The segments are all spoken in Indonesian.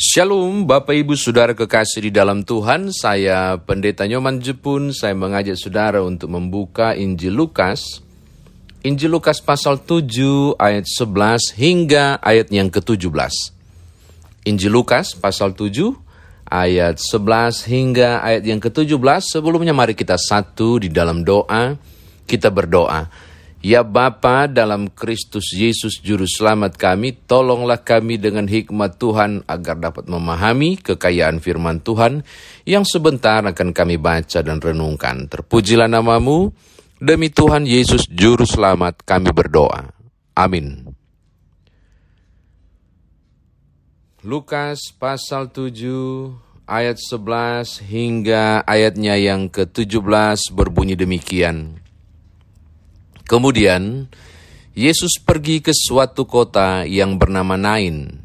Shalom Bapak Ibu Saudara kekasih di dalam Tuhan. Saya Pendeta Nyoman Jepun. Saya mengajak saudara untuk membuka Injil Lukas. Injil Lukas pasal 7 ayat 11 hingga ayat yang ke-17 Injil Lukas pasal 7 ayat 11 hingga ayat yang ke-17 Sebelumnya mari kita satu di dalam doa. Kita berdoa Ya Bapa dalam Kristus Yesus Juru Selamat kami, tolonglah kami dengan hikmat Tuhan agar dapat memahami kekayaan firman Tuhan yang sebentar akan kami baca dan renungkan. Terpujilah namamu, demi Tuhan Yesus Juru Selamat kami berdoa. Amin. Lukas pasal 7 ayat 11 hingga ayatnya yang ke-17 berbunyi demikian. Kemudian Yesus pergi ke suatu kota yang bernama Nain.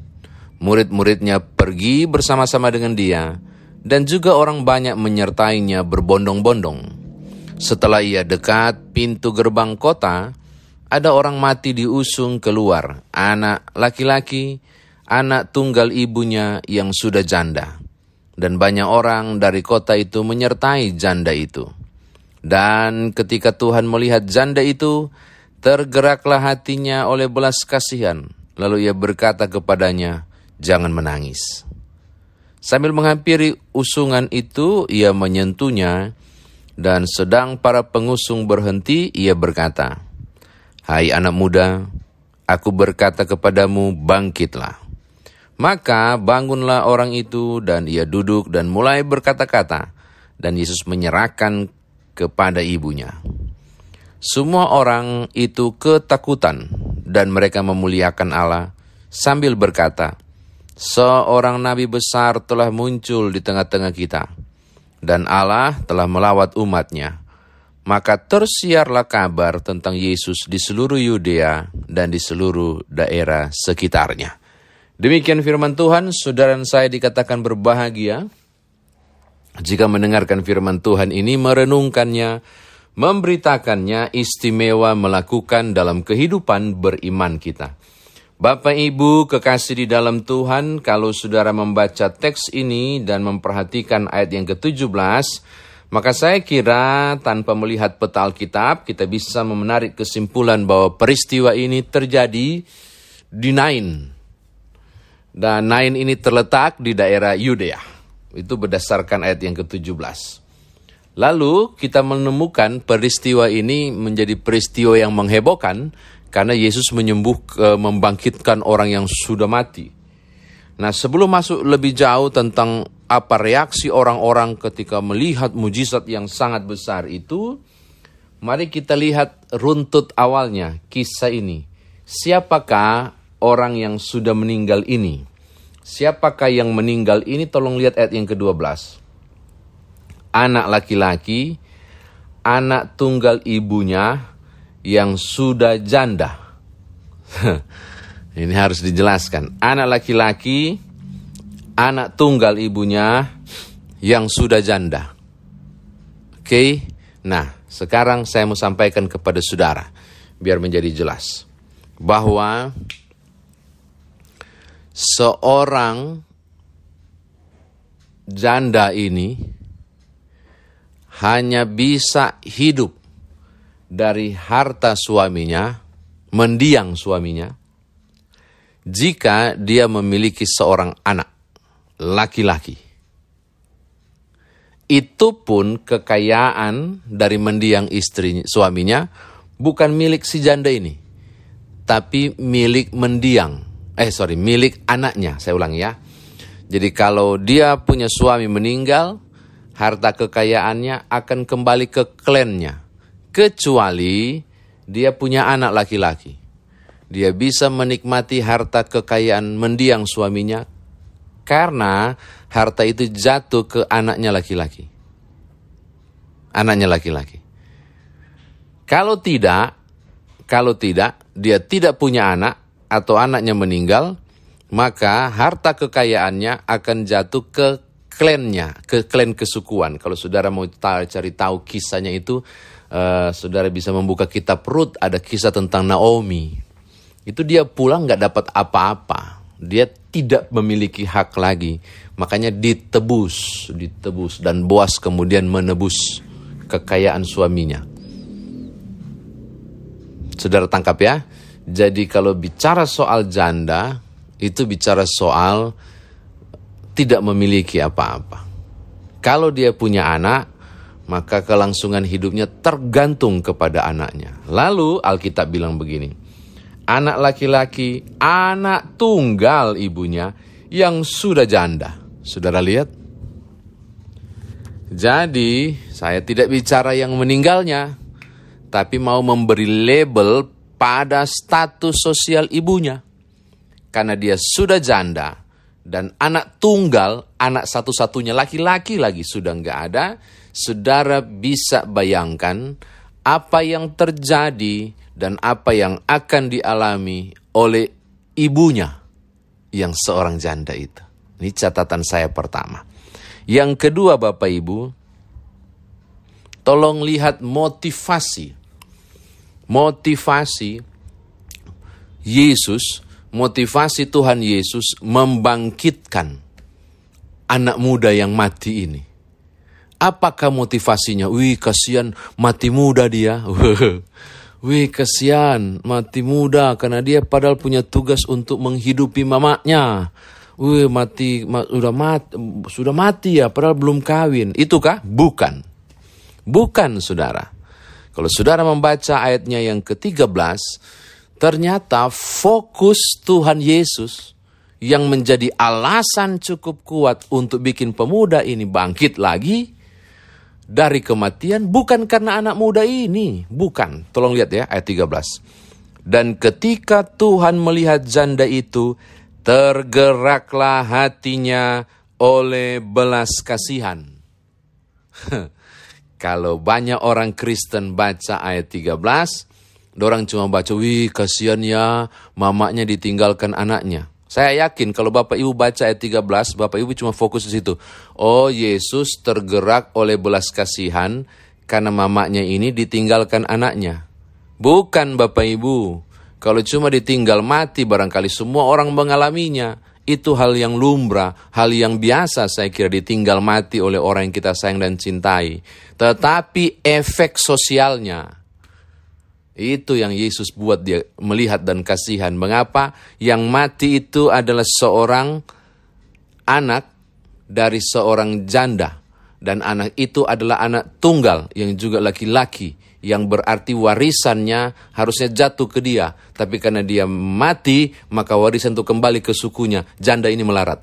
Murid-muridnya pergi bersama-sama dengan dia, dan juga orang banyak menyertainya berbondong-bondong. Setelah ia dekat pintu gerbang kota, ada orang mati diusung keluar, anak laki-laki, anak tunggal ibunya yang sudah janda. Dan banyak orang dari kota itu menyertai janda itu. Dan ketika Tuhan melihat janda itu, tergeraklah hatinya oleh belas kasihan. Lalu ia berkata kepadanya, jangan menangis. Sambil menghampiri usungan itu, ia menyentuhnya, dan sedang para pengusung berhenti, ia berkata, Hai anak muda, aku berkata kepadamu, bangkitlah. Maka bangunlah orang itu, dan ia duduk dan mulai berkata-kata, dan Yesus menyerahkan kepada ibunya. Semua orang itu ketakutan dan mereka memuliakan Allah sambil berkata, Seorang nabi besar telah muncul di tengah-tengah kita, dan Allah telah melawat umatnya. Maka tersiarlah kabar tentang Yesus di seluruh Yudea dan di seluruh daerah sekitarnya. Demikian firman Tuhan, saudara saya dikatakan berbahagia jika mendengarkan firman Tuhan ini, merenungkannya, memberitakannya, istimewa melakukan dalam kehidupan beriman kita. Bapak Ibu kekasih di dalam Tuhan, kalau saudara membaca teks ini dan memperhatikan ayat yang ke-17, maka saya kira tanpa melihat peta Alkitab, kita bisa menarik kesimpulan bahwa peristiwa ini terjadi di Nain. Dan Nain ini terletak di daerah Yudea. Itu berdasarkan ayat yang ke-17. Lalu kita menemukan peristiwa ini menjadi peristiwa yang menghebohkan karena Yesus menyembuh e, membangkitkan orang yang sudah mati. Nah, sebelum masuk lebih jauh tentang apa reaksi orang-orang ketika melihat mujizat yang sangat besar itu, mari kita lihat runtut awalnya kisah ini. Siapakah orang yang sudah meninggal ini? Siapakah yang meninggal ini? Tolong lihat ayat yang ke-12. Anak laki-laki, anak tunggal ibunya yang sudah janda. ini harus dijelaskan. Anak laki-laki, anak tunggal ibunya yang sudah janda. Oke, okay? nah sekarang saya mau sampaikan kepada saudara, biar menjadi jelas. Bahwa seorang janda ini hanya bisa hidup dari harta suaminya, mendiang suaminya, jika dia memiliki seorang anak laki-laki. Itu pun kekayaan dari mendiang istri suaminya bukan milik si janda ini, tapi milik mendiang eh sorry milik anaknya saya ulang ya. Jadi kalau dia punya suami meninggal harta kekayaannya akan kembali ke klannya. Kecuali dia punya anak laki-laki. Dia bisa menikmati harta kekayaan mendiang suaminya karena harta itu jatuh ke anaknya laki-laki. Anaknya laki-laki. Kalau tidak kalau tidak dia tidak punya anak atau anaknya meninggal, maka harta kekayaannya akan jatuh ke klannya, ke klan kesukuan. Kalau saudara mau cari tahu kisahnya itu, uh, saudara bisa membuka kitab Rut, ada kisah tentang Naomi. Itu dia pulang nggak dapat apa-apa. Dia tidak memiliki hak lagi. Makanya ditebus, ditebus dan Boas kemudian menebus kekayaan suaminya. Saudara tangkap ya. Jadi kalau bicara soal janda, itu bicara soal tidak memiliki apa-apa. Kalau dia punya anak, maka kelangsungan hidupnya tergantung kepada anaknya. Lalu Alkitab bilang begini, anak laki-laki, anak tunggal ibunya yang sudah janda. Saudara lihat? Jadi, saya tidak bicara yang meninggalnya, tapi mau memberi label pada status sosial ibunya. Karena dia sudah janda dan anak tunggal, anak satu-satunya laki-laki lagi sudah nggak ada, saudara bisa bayangkan apa yang terjadi dan apa yang akan dialami oleh ibunya yang seorang janda itu. Ini catatan saya pertama. Yang kedua Bapak Ibu, tolong lihat motivasi motivasi Yesus, motivasi Tuhan Yesus membangkitkan anak muda yang mati ini. Apakah motivasinya? Wih, kasihan mati muda dia. Wih, kasihan mati muda karena dia padahal punya tugas untuk menghidupi mamanya. Wih, mati ma, sudah mati sudah mati ya padahal belum kawin. Itukah? Bukan. Bukan, Saudara. Kalau saudara membaca ayatnya yang ke-13, ternyata fokus Tuhan Yesus yang menjadi alasan cukup kuat untuk bikin pemuda ini bangkit lagi dari kematian bukan karena anak muda ini, bukan. Tolong lihat ya ayat 13. Dan ketika Tuhan melihat janda itu, tergeraklah hatinya oleh belas kasihan. Kalau banyak orang Kristen baca ayat 13, orang cuma baca, wih kasihan ya mamanya ditinggalkan anaknya. Saya yakin kalau Bapak Ibu baca ayat 13, Bapak Ibu cuma fokus di situ. Oh Yesus tergerak oleh belas kasihan karena mamanya ini ditinggalkan anaknya. Bukan Bapak Ibu. Kalau cuma ditinggal mati barangkali semua orang mengalaminya itu hal yang lumrah, hal yang biasa saya kira ditinggal mati oleh orang yang kita sayang dan cintai. Tetapi efek sosialnya, itu yang Yesus buat dia melihat dan kasihan. Mengapa? Yang mati itu adalah seorang anak dari seorang janda. Dan anak itu adalah anak tunggal yang juga laki-laki yang berarti warisannya harusnya jatuh ke dia. Tapi karena dia mati, maka warisan itu kembali ke sukunya. Janda ini melarat.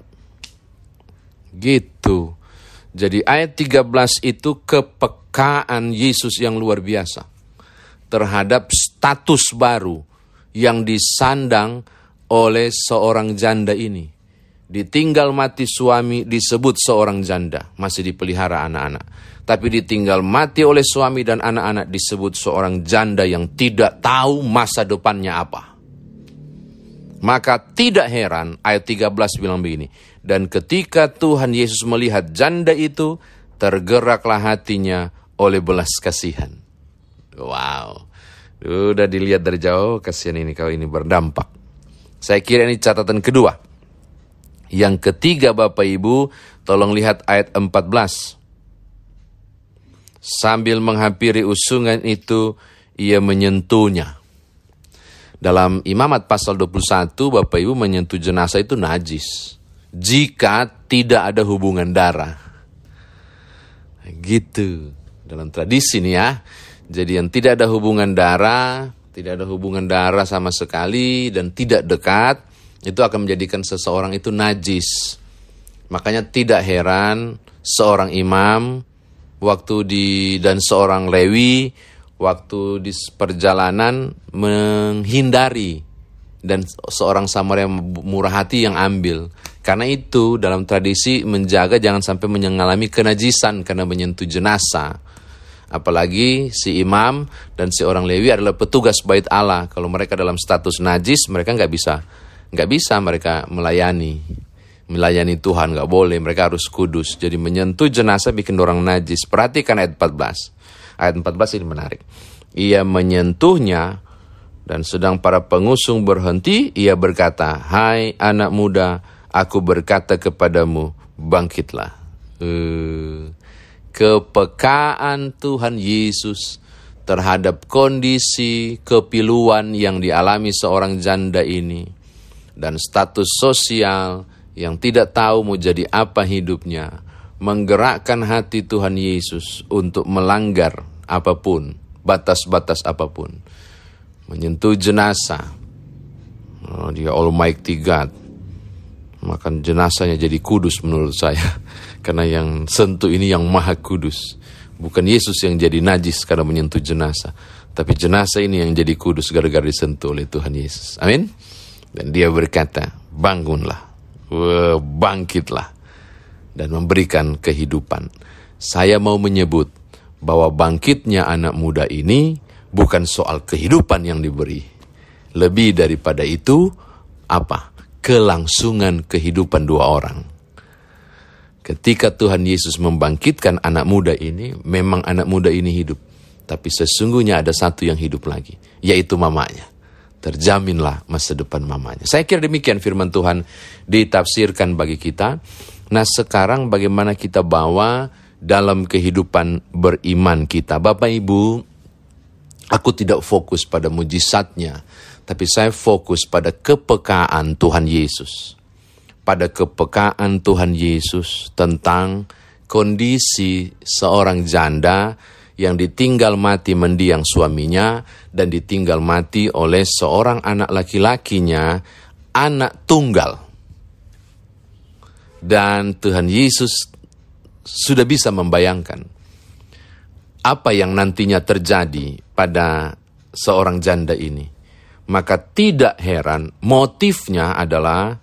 Gitu. Jadi ayat 13 itu kepekaan Yesus yang luar biasa. Terhadap status baru yang disandang oleh seorang janda ini. Ditinggal mati suami disebut seorang janda, masih dipelihara anak-anak tapi ditinggal mati oleh suami dan anak-anak disebut seorang janda yang tidak tahu masa depannya apa. Maka tidak heran ayat 13 bilang begini. Dan ketika Tuhan Yesus melihat janda itu, tergeraklah hatinya oleh belas kasihan. Wow. Udah dilihat dari jauh, kasihan ini kau ini berdampak. Saya kira ini catatan kedua. Yang ketiga Bapak Ibu, tolong lihat ayat 14. Sambil menghampiri usungan itu, ia menyentuhnya. Dalam imamat pasal 21, Bapak Ibu menyentuh jenazah itu najis. Jika tidak ada hubungan darah. Gitu. Dalam tradisi nih ya. Jadi yang tidak ada hubungan darah, tidak ada hubungan darah sama sekali dan tidak dekat, itu akan menjadikan seseorang itu najis. Makanya tidak heran seorang imam waktu di dan seorang Lewi waktu di perjalanan menghindari dan seorang Samaria murah hati yang ambil. Karena itu dalam tradisi menjaga jangan sampai mengalami kenajisan karena menyentuh jenazah. Apalagi si imam dan si orang Lewi adalah petugas bait Allah. Kalau mereka dalam status najis, mereka nggak bisa nggak bisa mereka melayani. Melayani Tuhan nggak boleh. Mereka harus kudus. Jadi menyentuh jenazah bikin orang najis. Perhatikan ayat 14 ayat 14 ini menarik. Ia menyentuhnya Dan sedang para pengusung berhenti, ia berkata, Hai anak muda, aku berkata kepadamu, bangkitlah. Uh, kepekaan Tuhan Yesus terhadap kondisi kepiluan yang dialami seorang janda ini dan status sosial yang tidak tahu mau jadi apa hidupnya menggerakkan hati Tuhan Yesus untuk melanggar apa pun, batas-batas apa pun. Menyentuh jenazah. Oh, dia Almighty God. Maka jenazahnya jadi kudus menurut saya. Karena yang sentuh ini yang maha kudus. Bukan Yesus yang jadi najis karena menyentuh jenazah. Tapi jenazah ini yang jadi kudus gara-gara disentuh oleh Tuhan Yesus. Amin. Dan dia berkata, bangunlah. Bangkitlah dan memberikan kehidupan. Saya mau menyebut bahwa bangkitnya anak muda ini bukan soal kehidupan yang diberi. Lebih daripada itu, apa? Kelangsungan kehidupan dua orang. Ketika Tuhan Yesus membangkitkan anak muda ini, memang anak muda ini hidup. Tapi sesungguhnya ada satu yang hidup lagi, yaitu mamanya. Terjaminlah masa depan mamanya. Saya kira demikian firman Tuhan ditafsirkan bagi kita. Nah sekarang bagaimana kita bawa dalam kehidupan beriman kita. Bapak Ibu, aku tidak fokus pada mujizatnya, tapi saya fokus pada kepekaan Tuhan Yesus. Pada kepekaan Tuhan Yesus tentang kondisi seorang janda yang ditinggal mati mendiang suaminya dan ditinggal mati oleh seorang anak laki-lakinya, anak tunggal dan Tuhan Yesus sudah bisa membayangkan apa yang nantinya terjadi pada seorang janda ini. Maka tidak heran motifnya adalah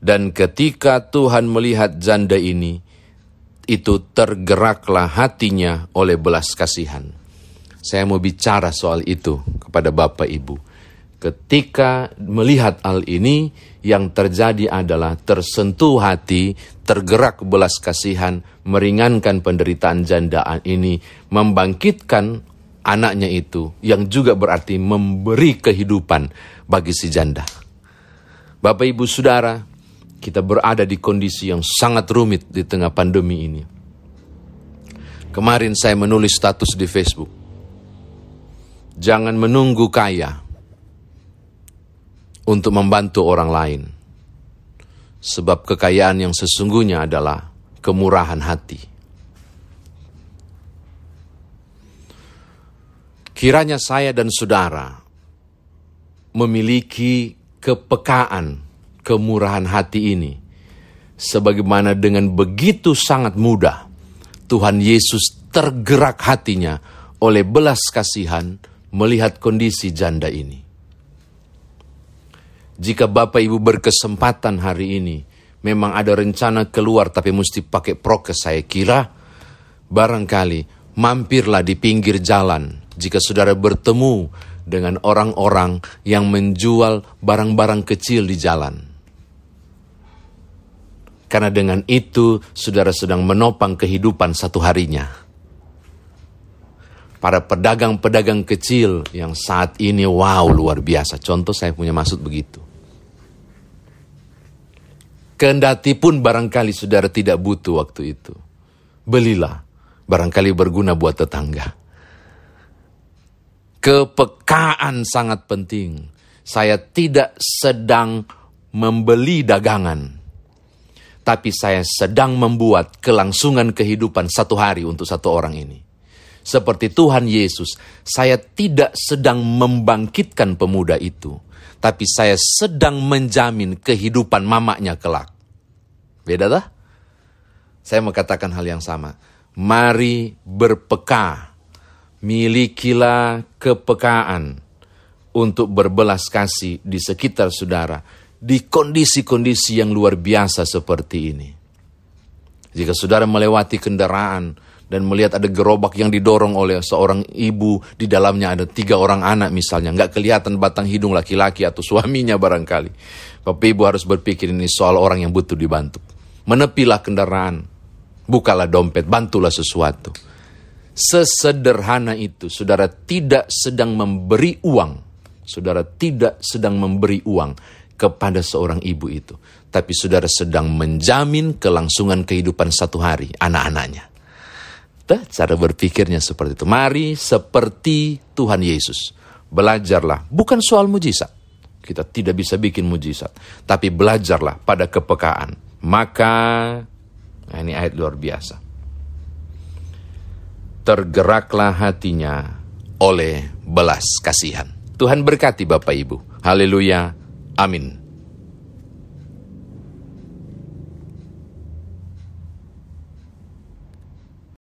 dan ketika Tuhan melihat janda ini, itu tergeraklah hatinya oleh belas kasihan. Saya mau bicara soal itu kepada Bapak Ibu. Ketika melihat hal ini, yang terjadi adalah tersentuh hati, tergerak belas kasihan, meringankan penderitaan jandaan ini, membangkitkan anaknya itu, yang juga berarti memberi kehidupan bagi si janda. Bapak ibu saudara, kita berada di kondisi yang sangat rumit di tengah pandemi ini. Kemarin saya menulis status di Facebook. Jangan menunggu kaya untuk membantu orang lain. Sebab kekayaan yang sesungguhnya adalah kemurahan hati. Kiranya saya dan saudara memiliki kepekaan, kemurahan hati ini. Sebagaimana dengan begitu sangat mudah Tuhan Yesus tergerak hatinya oleh belas kasihan melihat kondisi janda ini. Jika Bapak Ibu berkesempatan hari ini, memang ada rencana keluar tapi mesti pakai prokes saya kira, barangkali mampirlah di pinggir jalan jika saudara bertemu dengan orang-orang yang menjual barang-barang kecil di jalan. Karena dengan itu saudara sedang menopang kehidupan satu harinya. Para pedagang-pedagang kecil yang saat ini wow luar biasa. Contoh saya punya maksud begitu. Kendati pun barangkali saudara tidak butuh waktu itu. Belilah, barangkali berguna buat tetangga. Kepekaan sangat penting. Saya tidak sedang membeli dagangan. Tapi saya sedang membuat kelangsungan kehidupan satu hari untuk satu orang ini. Seperti Tuhan Yesus, saya tidak sedang membangkitkan pemuda itu tapi saya sedang menjamin kehidupan mamanya kelak. Beda tak? Saya katakan hal yang sama. Mari berpeka, milikilah kepekaan untuk berbelas kasih di sekitar saudara di kondisi-kondisi yang luar biasa seperti ini. Jika saudara melewati kendaraan, dan melihat ada gerobak yang didorong oleh seorang ibu di dalamnya ada tiga orang anak misalnya nggak kelihatan batang hidung laki-laki atau suaminya barangkali. Bapak Ibu harus berpikir ini soal orang yang butuh dibantu. Menepilah kendaraan bukalah dompet bantulah sesuatu. Sesederhana itu saudara tidak sedang memberi uang. Saudara tidak sedang memberi uang kepada seorang ibu itu, tapi saudara sedang menjamin kelangsungan kehidupan satu hari anak-anaknya. Cara berpikirnya seperti itu. Mari seperti Tuhan Yesus. Belajarlah, bukan soal mujizat. Kita tidak bisa bikin mujizat, tapi belajarlah pada kepekaan. Maka, nah ini ayat luar biasa. Tergeraklah hatinya oleh belas kasihan. Tuhan berkati Bapak Ibu. Haleluya. Amin.